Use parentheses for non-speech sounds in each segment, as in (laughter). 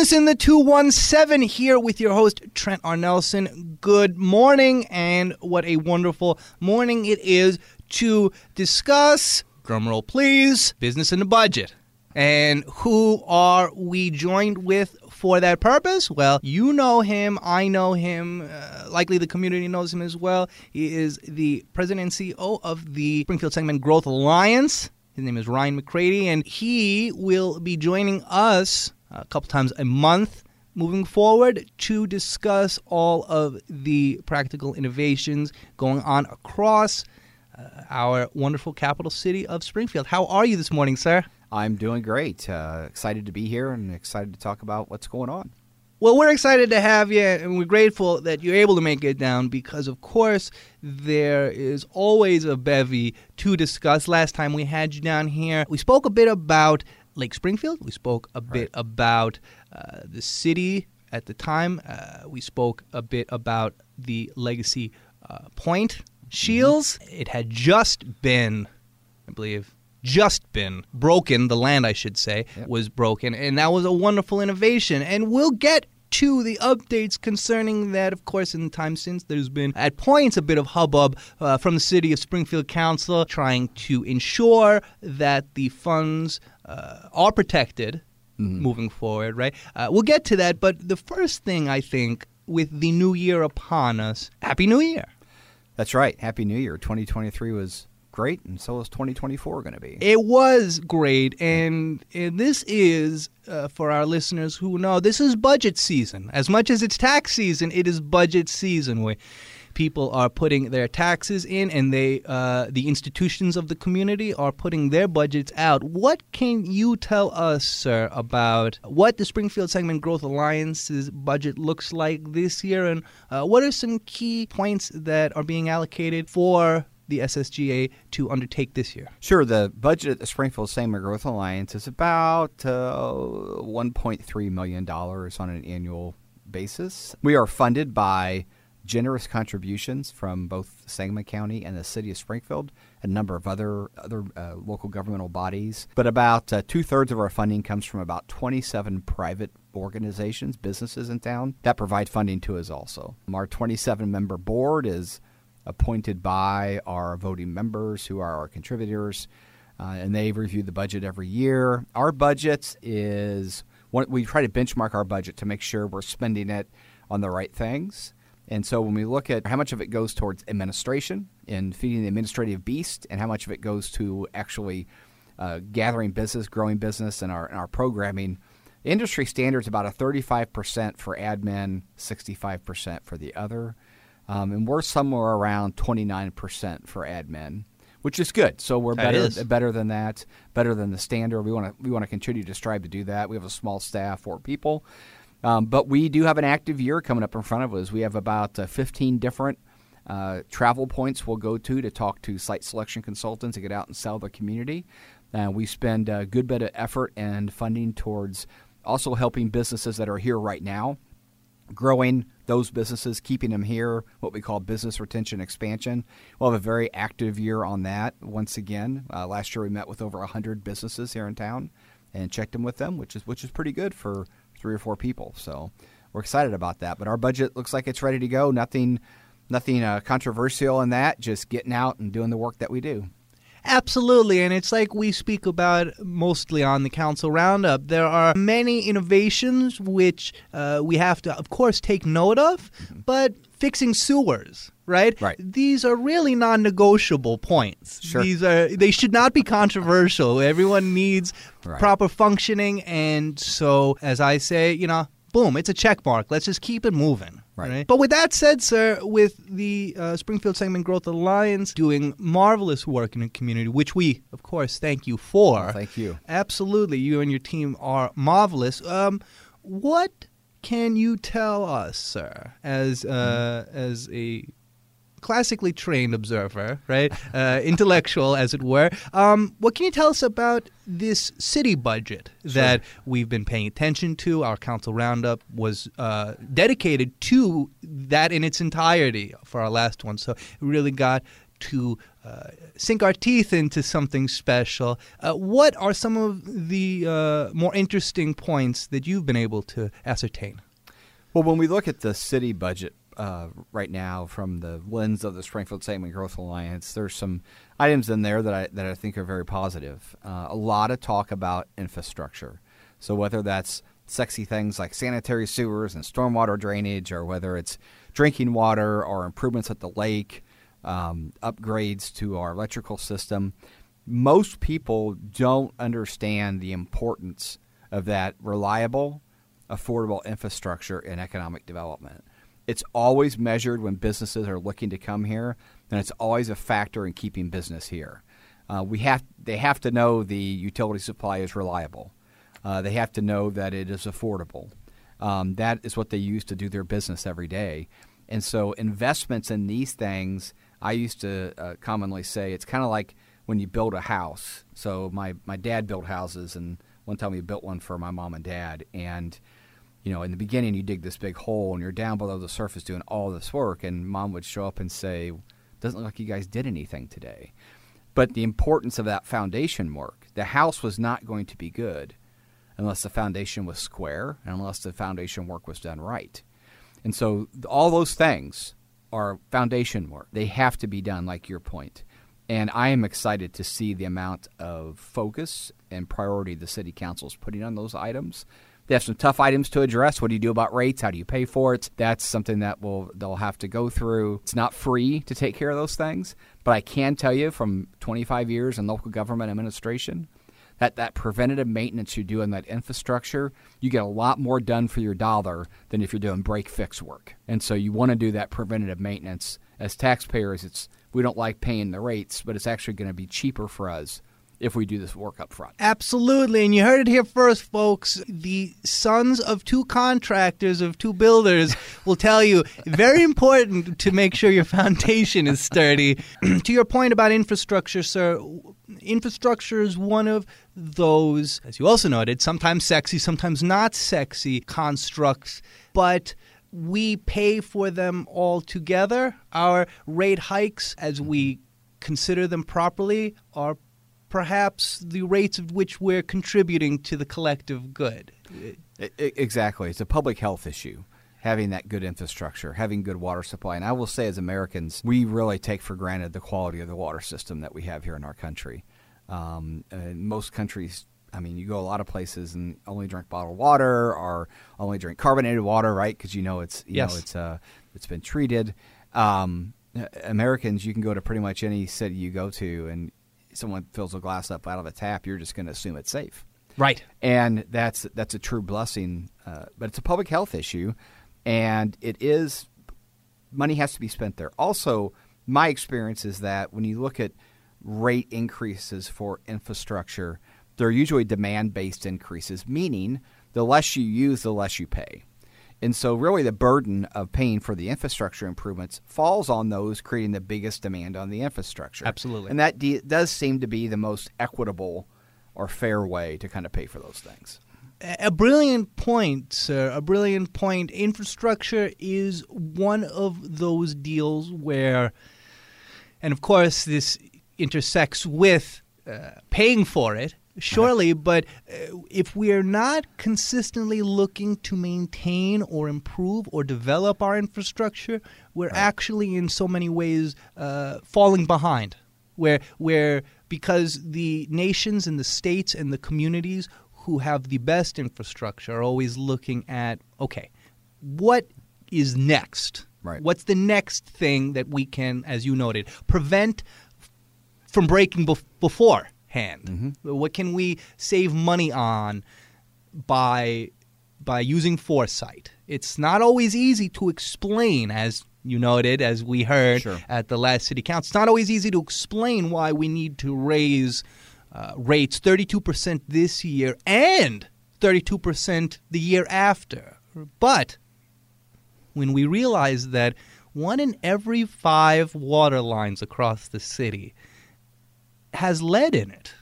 Business in the 217 here with your host, Trent R. Nelson. Good morning, and what a wonderful morning it is to discuss, drumroll please, business in the budget. And who are we joined with for that purpose? Well, you know him, I know him, uh, likely the community knows him as well. He is the president and CEO of the Springfield Sangamon Growth Alliance. His name is Ryan McCrady, and he will be joining us a couple times a month moving forward to discuss all of the practical innovations going on across uh, our wonderful capital city of Springfield. How are you this morning, sir? I'm doing great. Uh, excited to be here and excited to talk about what's going on. Well, we're excited to have you, and we're grateful that you're able to make it down because, of course, there is always a bevy to discuss. Last time we had you down here, we spoke a bit about Lake Springfield. We spoke a bit about uh, the city at the time. Uh, we spoke a bit about the Legacy uh, Point Shields. Mm-hmm. It had just been, I believe, just been broken. The land, I should say, yep. was broken, and that was a wonderful innovation. And we'll get to the updates concerning that, of course, in the time since there's been at points a bit of hubbub uh, from the city of Springfield Council trying to ensure that the funds uh, are protected mm-hmm. moving forward, right? Uh, we'll get to that, but the first thing I think with the new year upon us, Happy New Year. That's right. Happy New Year. 2023 was great, and so is 2024 going to be. It was great, and, and this is uh, for our listeners who know this is budget season. As much as it's tax season, it is budget season. Where people are putting their taxes in, and they uh, the institutions of the community are putting their budgets out. What can you tell us, sir, about what the Springfield Sangamon Growth Alliance's budget looks like this year, and uh, what are some key points that are being allocated for the SSGA to undertake this year? Sure. The budget at the Springfield Sangamon Growth Alliance is about uh, $1.3 million on an annual basis. We are funded by generous contributions from both Sangamon County and the city of Springfield, a number of other other uh, local governmental bodies. But about uh, two thirds of our funding comes from about 27 private organizations, businesses in town that provide funding to us also. Our 27 member board is appointed by our voting members who are our contributors, uh, and they review the budget every year. Our budget is we try to benchmark our budget to make sure we're spending it on the right things. And so when we look at how much of it goes towards administration and feeding the administrative beast, and how much of it goes to actually uh, gathering business, growing business, and our, and our programming, industry standards about a 35% for admin, 65% for the other. Um, and we're somewhere around 29% for admin, which is good. So we're better better than that, better than the standard. We want to we want to continue to strive to do that. We have a small staff, four people, um, but we do have an active year coming up in front of us. We have about uh, 15 different uh, travel points we'll go to to talk to site selection consultants to get out and sell the community. Uh, we spend a good bit of effort and funding towards also helping businesses that are here right now growing those businesses, keeping them here, what we call business retention expansion. We'll have a very active year on that once again. Uh, last year we met with over 100 businesses here in town and checked in with them, which is which is pretty good for three or four people. So we're excited about that. But our budget looks like it's ready to go. Nothing nothing uh, controversial in that. Just getting out and doing the work that we do. Absolutely, and it's like we speak about mostly on the Council Roundup. There are many innovations which uh, we have to, of course, take note of, mm-hmm. but fixing sewers, right? Right. These are really non-negotiable points. Sure. These are they should not be controversial. Everyone needs right. proper functioning, and so as I say, you know, boom, it's a check mark. Let's just keep it moving. Right. right. But with that said, sir, with the uh, Springfield Sangamon Growth Alliance doing marvelous work in the community, which we, of course, thank you for. Well, thank you. Absolutely. You and your team are marvelous. Um, what can you tell us, sir, as uh, mm-hmm. as a classically trained observer, right? (laughs) Uh, intellectual, as it were. Um, what can you tell us about this city budget sure. that we've been paying attention to? Our council roundup was uh, dedicated to that in its entirety for our last one. So we really got to uh, sink our teeth into something special. Uh, what are some of the uh, more interesting points that you've been able to ascertain? Well, when we look at the city budget uh, right now from the lens of the Springfield Sangamon Growth Alliance, there's some items in there that I that I think are very positive. Uh, a lot of talk about infrastructure. So whether that's sexy things like sanitary sewers and stormwater drainage, or whether it's drinking water or improvements at the lake, um, upgrades to our electrical system, most people don't understand the importance of that reliable, affordable infrastructure in economic development. It's always measured when businesses are looking to come here, and it's always a factor in keeping business here. Uh, we have they have to know the utility supply is reliable. Uh, they have to know that it is affordable. Um, that is what they use to do their business every day. And so, investments in these things, I used to uh, commonly say it's kind of like when you build a house. So, my, my dad built houses, and one time we built one for my mom and dad. And, you know, in the beginning, you dig this big hole and you're down below the surface doing all this work. And mom would show up and say, Doesn't look like you guys did anything today. But the importance of that foundation work, the house was not going to be good unless the foundation was square and unless the foundation work was done right. And so all those things are foundation work. They have to be done, like your point. And I am excited to see the amount of focus and priority the city council is putting on those items. They have some tough items to address. What do you do about rates? How do you pay for it? That's something that will they'll have to go through. It's not free to take care of those things, but I can tell you from 25 years in local government administration, that, that preventative maintenance you do in that infrastructure, you get a lot more done for your dollar than if you're doing break fix work. And so you want to do that preventative maintenance. As taxpayers, it's we don't like paying the rates, but it's actually going to be cheaper for us if we do this work up front. Absolutely. And you heard it here first, folks. The sons of two contractors, of two builders, (laughs) will tell you very important to make sure your foundation is sturdy. (clears throat) to your point about infrastructure, sir, infrastructure is one of those, as you also noted, sometimes sexy, sometimes not sexy constructs, but we pay for them all together. Our rate hikes, as we consider them properly, are perhaps the rates at which we're contributing to the collective good. Exactly. It's a public health issue having that good infrastructure, having good water supply. And I will say, as Americans, we really take for granted the quality of the water system that we have here in our country. Um, most countries, I mean, you go a lot of places and only drink bottled water or only drink carbonated water, right? Because you know it's you yes. know it's uh, it's been treated. Um, Americans, you can go to pretty much any city you go to, and someone fills a glass up out of a tap, you're just going to assume it's safe. Right. And that's that's a true blessing, uh, but it's a public health issue, and it is money has to be spent there. Also, my experience is that when you look at rate increases for infrastructure, they're usually demand based increases, meaning the less you use, the less you pay. And so, really, the burden of paying for the infrastructure improvements falls on those creating the biggest demand on the infrastructure. Absolutely. And that de- does seem to be the most equitable or fair way to kind of pay for those things. A brilliant point, sir. A brilliant point. Infrastructure is one of those deals where, and of course, this intersects with uh, paying for it surely, but uh, if we are not consistently looking to maintain or improve or develop our infrastructure, we're right. actually in so many ways uh, falling behind. Where, where because the nations and the states and the communities who have the best infrastructure are always looking at okay, what is next? Right. What's the next thing that we can, as you noted, prevent from breaking bef- before? Hand? Mm-hmm. What can we save money on by by using foresight? It's not always easy to explain, as you noted, as we heard sure. at the last city council. It's not always easy to explain why we need to raise uh, rates 32% this year and 32% the year after. But when we realize that one in every five water lines across the city has lead in it.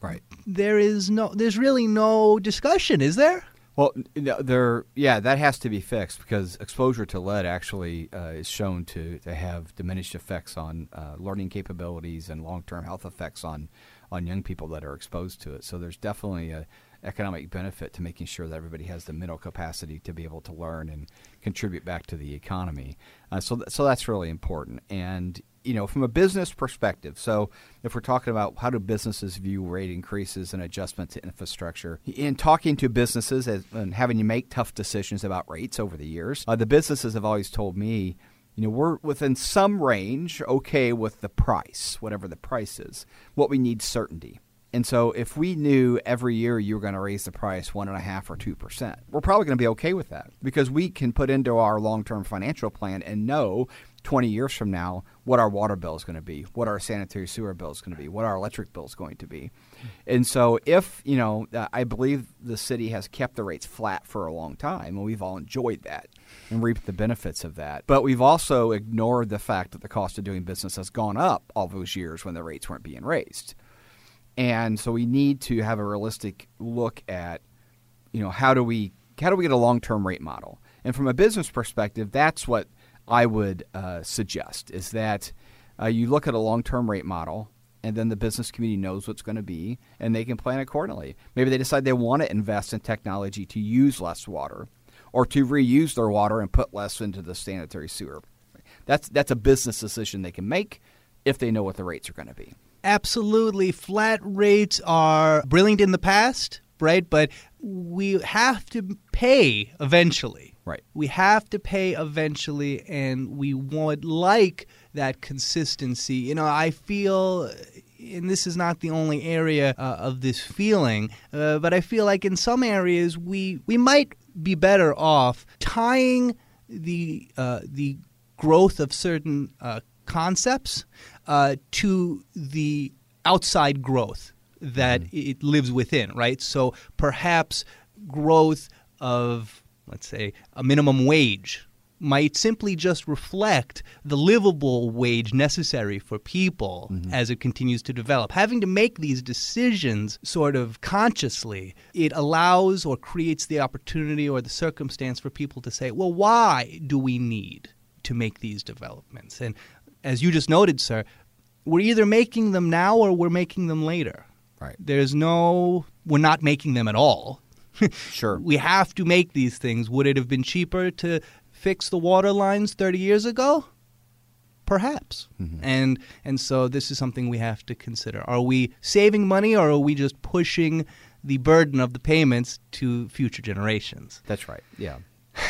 Right. There is no there's really no discussion, is there? Well, there, yeah, that has to be fixed because exposure to lead actually uh, is shown to, to have diminished effects on uh, learning capabilities and long term health effects on, on young people that are exposed to it. So there's definitely a economic benefit to making sure that everybody has the mental capacity to be able to learn and contribute back to the economy. Uh, so, th- so that's really important. And you know, from a business perspective, so if we're talking about how do businesses view rate increases and adjustment to infrastructure, in talking to businesses and having to make tough decisions about rates over the years, uh, the businesses have always told me, you know, we're within some range okay with the price, whatever the price is. What we need certainty. And so, if we knew every year you were going to raise the price one and a half or two percent, we're probably going to be okay with that because we can put into our long-term financial plan and know 20 years from now what our water bill is going to be, what our sanitary sewer bill is going to be, what our electric bill is going to be. And so, if, you know, uh, I believe the city has kept the rates flat for a long time, and we've all enjoyed that and reaped the benefits of that. But we've also ignored the fact that the cost of doing business has gone up all those years when the rates weren't being raised. And so we need to have a realistic look at, you know, how do we how do we get a long term rate model? And from a business perspective, that's what I would uh, suggest is that uh, you look at a long term rate model and then the business community knows what's going to be and they can plan accordingly. Maybe they decide they want to invest in technology to use less water or to reuse their water and put less into the sanitary sewer. That's, that's a business decision they can make if they know what the rates are going to be. Absolutely. Flat rates are brilliant in the past, right? But we have to pay eventually. Right. We have to pay eventually, and we would like that consistency. You know, I feel, and this is not the only area uh, of this feeling, uh, but I feel like in some areas we we might be better off tying the uh, the growth of certain uh, concepts uh, to the outside growth that mm. it lives within. Right. So perhaps growth of let's say, a minimum wage might simply just reflect the livable wage necessary for people mm-hmm. as it continues to develop. Having to make these decisions sort of consciously, it allows or creates the opportunity or the circumstance for people to say, well, why do we need to make these developments? And as you just noted, sir, we're either making them now or we're making them later. Right. There's no, we're not making them at all. Sure. (laughs) We have to make these things. Would it have been cheaper to fix the water lines 30 years ago? Perhaps. Mm-hmm. And and so this is something we have to consider. Are we saving money or are we just pushing the burden of the payments to future generations? That's right. Yeah. (sighs)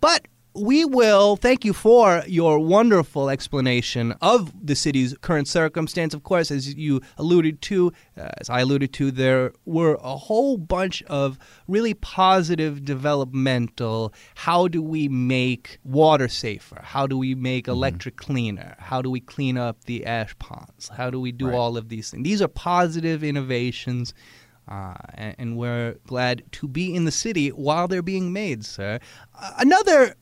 But we will thank you for your wonderful explanation of the city's current circumstance. Of course, as you alluded to, uh, as I alluded to, there were a whole bunch of really positive developmental. How do we make water safer? How do we make mm-hmm. electric mm-hmm. cleaner? How do we clean up the ash ponds? How do we do right. all of these things? These are positive innovations. Uh, and, and, we're glad to be in the city while they're being made, sir. Uh, another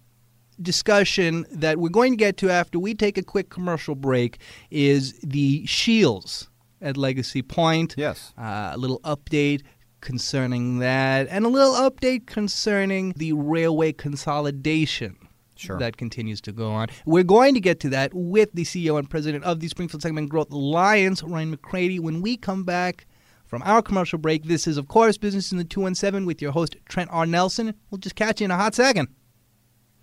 discussion that we're going to get to after we take a quick commercial break is the shields at Legacy Pointe. Yes. Uh, a little update concerning that, and a little update concerning the railway consolidation. Sure. That continues to go on. We're going to get to that with the CEO and president of the Springfield Sangamon Growth Alliance, Ryan McCrady, when we come back from our commercial break. This is, of course, Business in the 217 with your host, Trent R. Nelson. We'll just catch you in a hot second.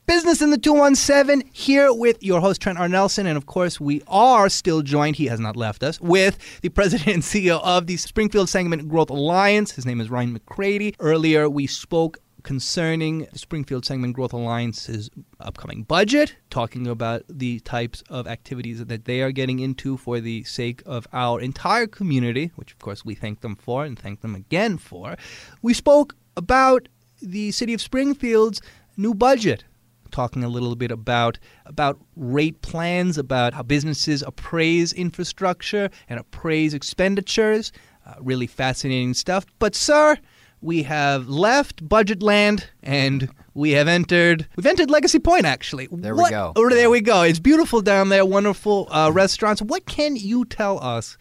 Business in the 217 here with your host, Trent R. Nelson. And of course, we are still joined, he has not left us, with the president and CEO of the Springfield Sangamon Growth Alliance. His name is Ryan McCrady. Earlier, we spoke concerning the Springfield Sangamon Growth Alliance's upcoming budget, talking about the types of activities that they are getting into for the sake of our entire community, which of course we thank them for and thank them again for. We spoke about the city of Springfield's new budget talking a little bit about about rate plans, about how businesses appraise infrastructure and appraise expenditures. Uh, really fascinating stuff. But sir, we have left budget land and we have entered we've entered legacy point actually. There what, we go. Oh, there we go. It's beautiful down there wonderful uh, restaurants. What can you tell us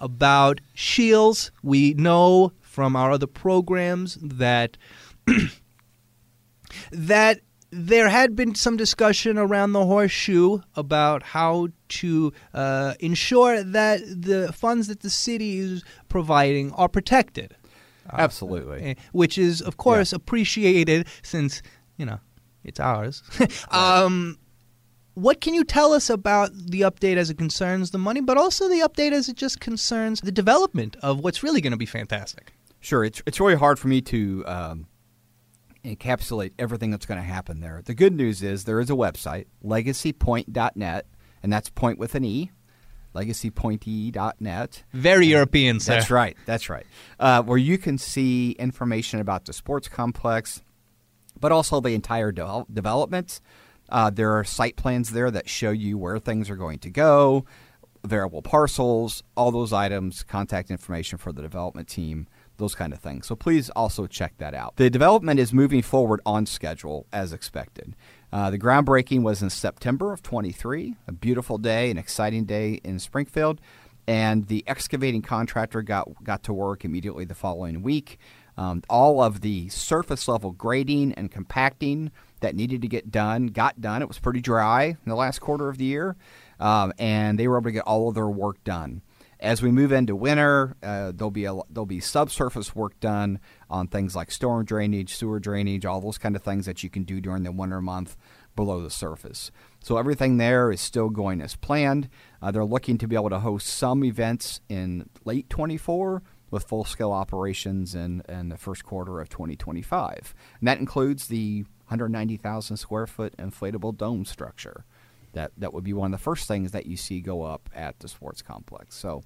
about shields? We know from our other programs that (clears throat) that there had been some discussion around the horseshoe about how to uh, ensure that the funds that the city is providing are protected. Absolutely. Uh, which is, of course, yeah. appreciated since, you know, it's ours. (laughs) um, what can you tell us about the update as it concerns the money, but also the update as it just concerns the development of what's really going to be fantastic? Sure. It's, it's really hard for me to um, encapsulate everything that's going to happen there. The good news is there is a website, legacypoint.net, and that's point with an E, legacypointe.net. Very European, sir. That's right. That's right. Uh, where you can see information about the sports complex, but also the entire de- development. Uh, there are site plans there that show you where things are going to go, variable parcels, all those items, contact information for the development team those kind of things. So please also check that out. The development is moving forward on schedule as expected. Uh, the groundbreaking was in September of 23, a beautiful day, an exciting day in Springfield, and the excavating contractor got got to work immediately the following week. Um, all of the surface level grading and compacting that needed to get done got done. It was pretty dry in the last quarter of the year, um, and they were able to get all of their work done. As we move into winter, uh, there'll be a, there'll be subsurface work done on things like storm drainage, sewer drainage, all those kind of things that you can do during the winter month below the surface. So everything there is still going as planned. Uh, they're looking to be able to host some events in late 24 with full scale operations in, in the first quarter of 2025. And that includes the 190,000 square foot inflatable dome structure that that would be one of the first things that you see go up at the sports complex. So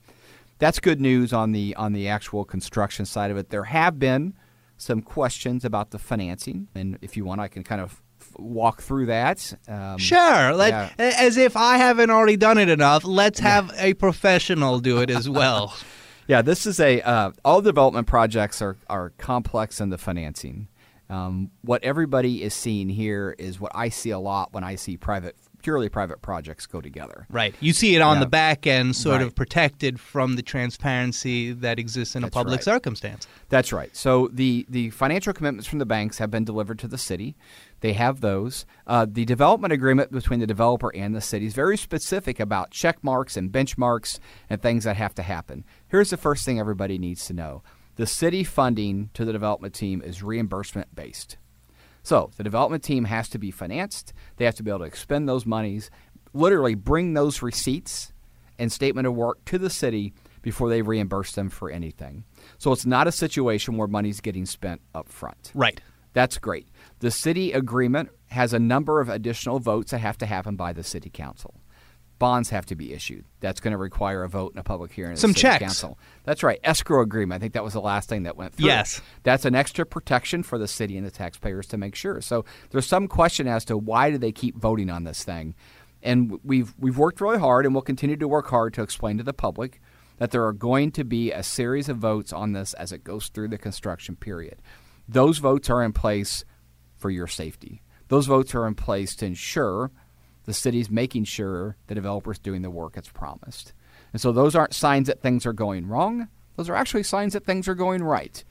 that's good news on the on the actual construction side of it. There have been some questions about the financing, and if you want, I can kind of walk through that. Um, sure. Let, yeah. As if I haven't already done it enough, let's have yeah. a professional do it as (laughs) well. yeah, this is a uh, all development projects are are complex in the financing. Um, what everybody is seeing here is what I see a lot when I see private purely private projects go together. Right. You see it on yeah. the back end, sort right. of protected from the transparency that exists in That's a public right. circumstance. That's right. So the the financial commitments from the banks have been delivered to the city. They have those. Uh, the development agreement between the developer and the city is very specific about check marks and benchmarks and things that have to happen. Here's the first thing everybody needs to know the city funding to the development team is reimbursement based. So the development team has to be financed. They have to be able to expend those monies, literally bring those receipts and statement of work to the city before they reimburse them for anything. So it's not a situation where money's getting spent up front. Right. That's great. The city agreement has a number of additional votes that have to happen by the city council bonds have to be issued. That's going to require a vote in a public hearing. Some checks. Council. That's right. Escrow agreement. I think that was the last thing that went through. Yes. That's an extra protection for the city and the taxpayers to make sure. So there's some question as to why do they keep voting on this thing, and we've we've worked really hard and we'll continue to work hard to explain to the public that there are going to be a series of votes on this as it goes through the construction period. Those votes are in place for your safety. Those votes are in place to ensure the city's making sure the developer's doing the work it's promised. And so those aren't signs that things are going wrong. Those are actually signs that things are going right.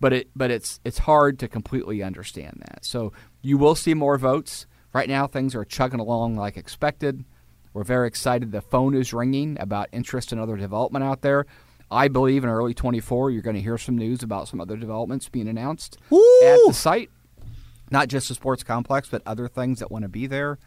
But it but it's it's hard to completely understand that. So you will see more votes. Right now things are chugging along like expected. We're very excited. The phone is ringing about interest in other development out there. I believe in early 24 you're going to hear some news about some other developments being announced Woo! at the site. Not just the sports complex, but other things that want to be there.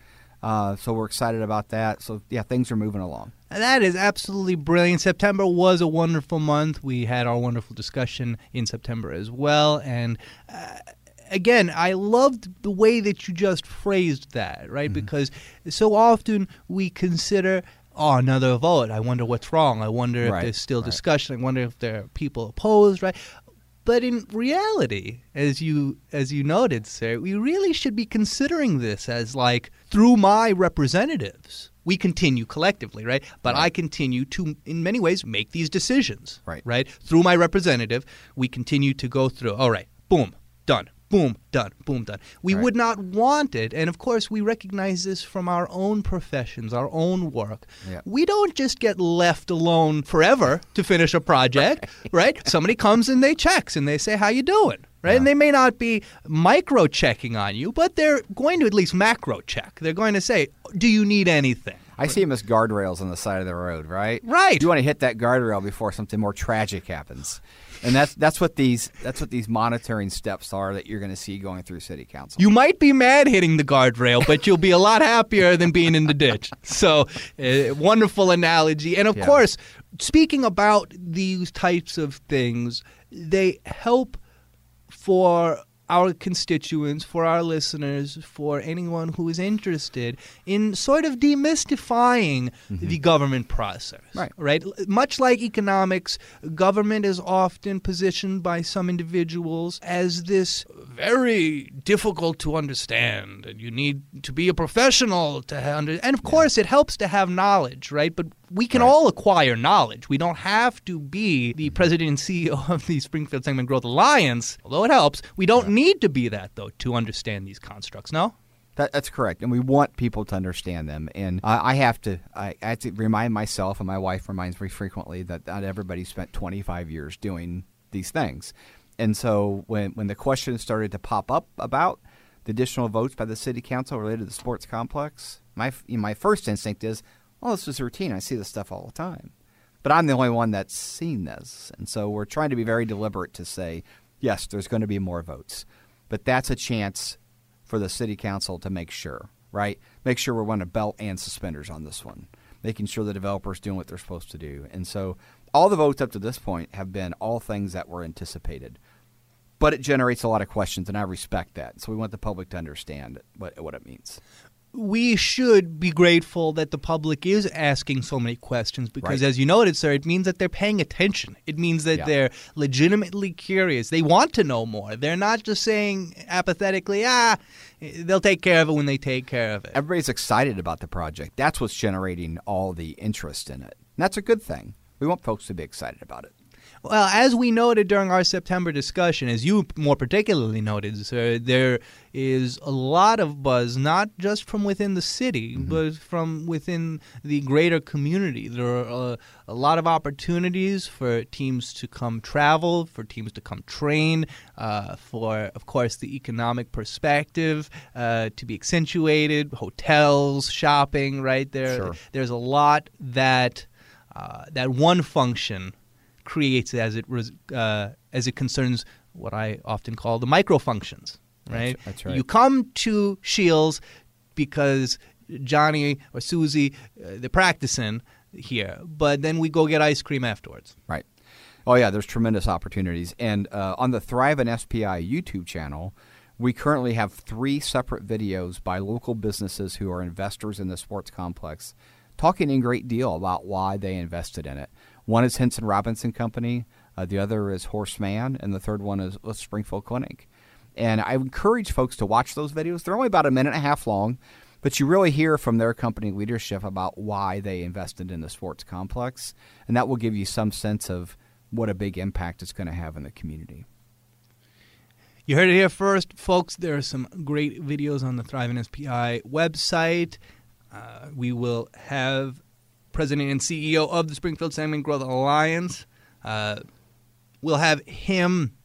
Uh, so we're excited about that. So yeah, things are moving along. That is absolutely brilliant. September was a wonderful month. We had our wonderful discussion in September as well, and. Uh, again, I loved the way that you just phrased that, right? Mm-hmm. Because so often we consider, oh, another vote. I wonder what's wrong. I wonder right. if there's still right. discussion. I wonder if there are people opposed, right? But in reality, as you as you noted, sir, we really should be considering this as like through my representatives, we continue collectively, right? But right. I continue to, in many ways, make these decisions, right? Right through my representative, we continue to go through. All right, boom, done boom, done, boom, done. We right. would not want it. And of course, we recognize this from our own professions, our own work. Yeah. We don't just get left alone forever to finish a project, (laughs) right. right? Somebody comes and they checks and they say, how you doing? right? Yeah. And they may not be micro checking on you, but they're going to at least macro check. They're going to say, "Do you need anything?" I see them as guardrails on the side of the road, right? Right. You want to hit that guardrail before something more tragic happens, and that's that's what these that's what these monitoring steps are that you're going to see going through city council. You might be mad hitting the guardrail, but you'll be a lot happier than being in the ditch. So, uh, wonderful analogy. And of Yeah. course, speaking about these types of things, they help for our constituents, for our listeners, for anyone who is interested in sort of demystifying mm-hmm. the government process. Right. Right? Much like economics, government is often positioned by some individuals as this very difficult to understand, and you need to be a professional to under. And of course, it helps to have knowledge, right? But we can Right. all acquire knowledge. We don't have to be the president and CEO (laughs) of the Springfield Sangamon Growth Alliance, although it helps. We don't need to be that, though, to understand these constructs, no? That, that's correct, and we want people to understand them. And I, I have to, I, I have to remind myself, and my wife reminds me frequently that not everybody spent 25 years doing these things. And so when when the question started to pop up about the additional votes by the city council related to the sports complex, my my first instinct is, well, this is routine. I see this stuff all the time. But I'm the only one that's seen this, and so we're trying to be very deliberate to say, yes, there's going to be more votes, but that's a chance for the city council to make sure, right? Make sure we're wearing a belt and suspenders on this one, making sure the developer's doing what they're supposed to do. And so all the votes up to this point have been all things that were anticipated. But it generates a lot of questions, and I respect that. So we want the public to understand what, what it means. We should be grateful that the public is asking so many questions because, Right. as you noted, sir, it means that they're paying attention. It means that Yeah. they're legitimately curious. They want to know more. They're not just saying apathetically, ah, they'll take care of it when they take care of it. Everybody's excited about the project. That's what's generating all the interest in it. And that's a good thing. We want folks to be excited about it. Well, as we noted during our September discussion, as you more particularly noted, sir, there is a lot of buzz, not just from within the city, but from within the greater community. There are uh, a lot of opportunities for teams to come travel, for teams to come train, uh, for, of course, the economic perspective uh, to be accentuated, hotels, shopping, right? There, Sure. There's a lot that, uh, that one function creates as it uh, as it concerns what I often call the micro functions. Right. that's right. You come to Shields because Johnny or Susie uh, they're practicing here, but then we go get ice cream afterwards. Right. Oh yeah, there's tremendous opportunities, and uh, on the Thrive and SPI YouTube channel, we currently have three separate videos by local businesses who are investors in the sports complex, talking in great deal about why they invested in it. One is Henson Robinson Company, uh, the other is Horseman, and the third one is, is Springfield Clinic. And I encourage folks to watch those videos. They're only about a minute and a half long, but you really hear from their company leadership about why they invested in the sports complex, and that will give you some sense of what a big impact it's going to have in the community. You heard it here first, folks. There are some great videos on the Thriving SPI website. Uh, we will have president and CEO of the Springfield Sangamon Growth Alliance. Uh, we'll have him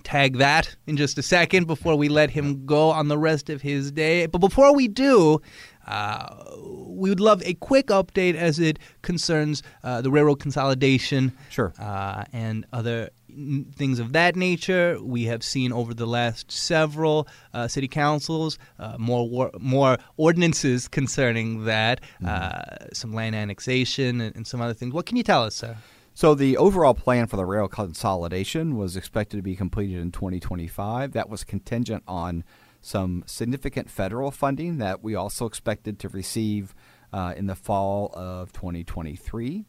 tag that in just a second before we let him go on the rest of his day. But before we do, uh, we would love a quick update as it concerns uh, the railroad consolidation Sure. uh, and other n- things of that nature. We have seen over the last several uh, city councils uh, more war- more ordinances concerning that, uh, some land annexation and, and some other things. What can you tell us, sir? So the overall plan for the rail consolidation was expected to be completed in 2025. That was contingent on some significant federal funding that we also expected to receive uh, in the fall of 2023.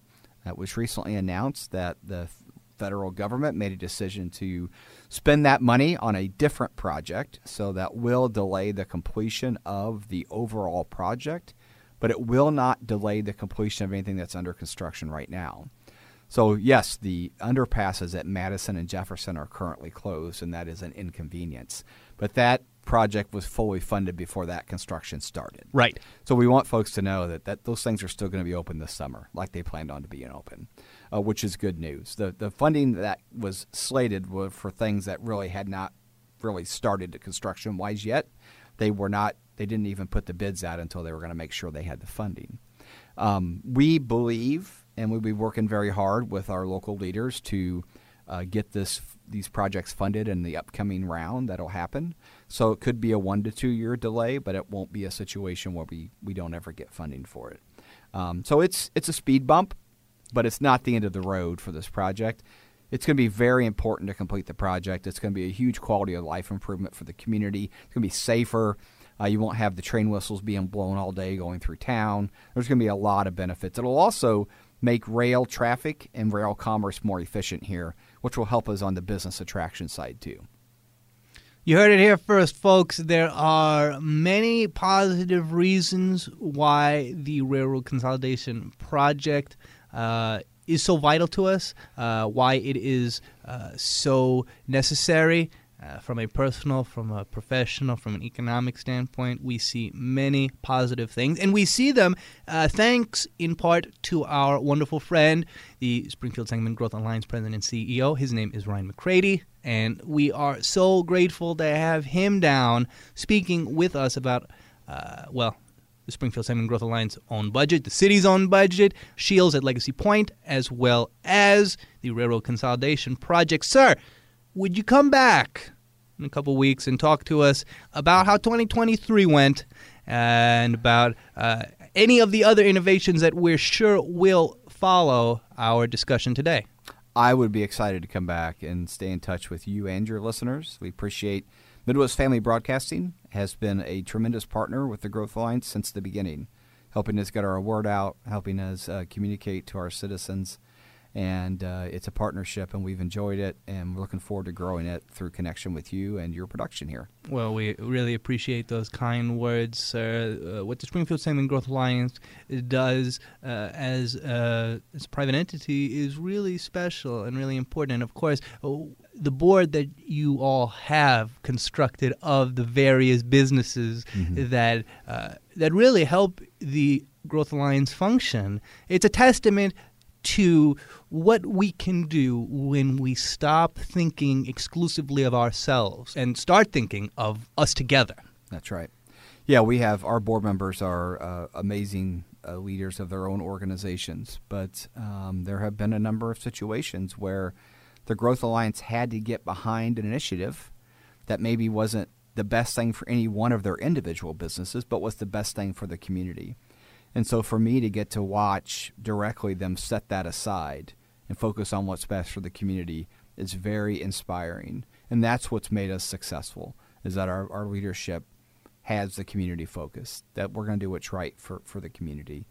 That was recently announced that the federal government made a decision to spend that money on a different project, so that will delay the completion of the overall project, but it will not delay the completion of anything that's under construction right now. So, yes, the underpasses at Madison and Jefferson are currently closed, and that is an inconvenience. But that project was fully funded before that construction started. Right. So we want folks to know that, that those things are still going to be open this summer, like they planned on to be open, uh, which is good news. The the funding that was slated was for things that really had not really started construction wise yet. They were not. They didn't even put the bids out until they were going to make sure they had the funding. Um, we believe, and we'll be working very hard with our local leaders to uh, get this these projects funded in the upcoming round that'll happen. So it could be a one to two year delay, but it won't be a situation where we, we don't ever get funding for it. Um, so it's it's a speed bump, but it's not the end of the road for this project. It's going to be very important to complete the project. It's going to be a huge quality of life improvement for the community. It's going to be safer. Uh, you won't have the train whistles being blown all day going through town. There's going to be a lot of benefits. It'll also make rail traffic and rail commerce more efficient here, which will help us on the business attraction side too. You heard it here first, folks. There are many positive reasons why the railroad consolidation project uh, is so vital to us, uh, why it is uh, so necessary. Uh, from a personal, from a professional, from an economic standpoint, we see many positive things. And we see them uh, thanks in part to our wonderful friend, the Springfield Sangamon Growth Alliance president and CEO. His name is Ryan McCrady. And we are so grateful to have him down speaking with us about, uh, well, the Springfield Sangamon Growth Alliance own budget, the city's own budget, Shields at Legacy Pointe, as well as the railroad consolidation project. Sir, would you come back in a couple weeks and talk to us about how 2023 went and about uh, any of the other innovations that we're sure will follow our discussion today? I would be excited to come back and stay in touch with you and your listeners. We appreciate Midwest Family Broadcasting has been a tremendous partner with the Growth Alliance since the beginning, helping us get our word out, helping us uh, communicate to our citizens and uh, it's a partnership, and we've enjoyed it, and we're looking forward to growing it through connection with you and your production here. Well, we really appreciate those kind words, sir. Uh, what the Springfield Sangamon Growth Alliance does uh, as, uh, as a private entity is really special and really important. And of course, oh, the board that you all have constructed of the various businesses mm-hmm. that uh, that really help the Growth Alliance function. It's a testament to what we can do when we stop thinking exclusively of ourselves and start thinking of us together. That's right. Yeah, we have our board members are uh, amazing uh, leaders of their own organizations, but um, there have been a number of situations where the Growth Alliance had to get behind an initiative that maybe wasn't the best thing for any one of their individual businesses, but was the best thing for the community. And so for me to get to watch directly them set that aside and focus on what's best for the community is very inspiring. And that's what's made us successful is that our, our leadership has the community focus, that we're going to do what's right for, for the community.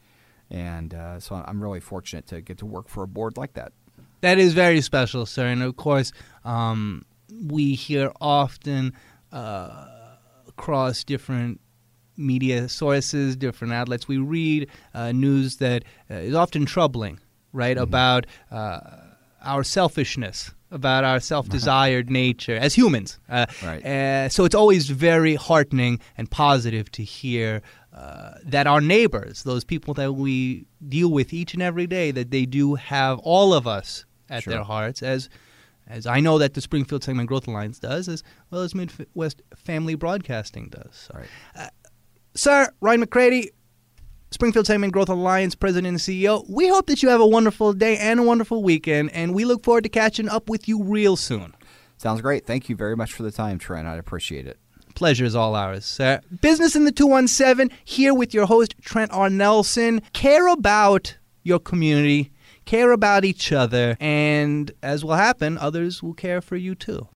And uh, so I'm really fortunate to get to work for a board like that. That is very special, sir. And of course, um, we hear often uh, across different media sources, different outlets. We read uh, news that uh, is often troubling, right, mm-hmm. about uh, our selfishness, about our self-desired nature as humans. Uh, right. Uh, so it's always very heartening and positive to hear uh, that our neighbors, those people that we deal with each and every day, that they do have all of us at sure. their hearts as as I know that the Springfield Sangamon Growth Alliance does, as well as Midwest Family Broadcasting does. Right. Uh, Sir, Ryan McCrady, Springfield Sangamon Growth Alliance President and CEO, we hope that you have a wonderful day and a wonderful weekend, and we look forward to catching up with you real soon. Sounds great. Thank you very much for the time, Trent. I appreciate it. Pleasure is all ours, sir. Business in the 217, here with your host, Trent R. Nelson. Care about your community, care about each other, and as will happen, others will care for you too.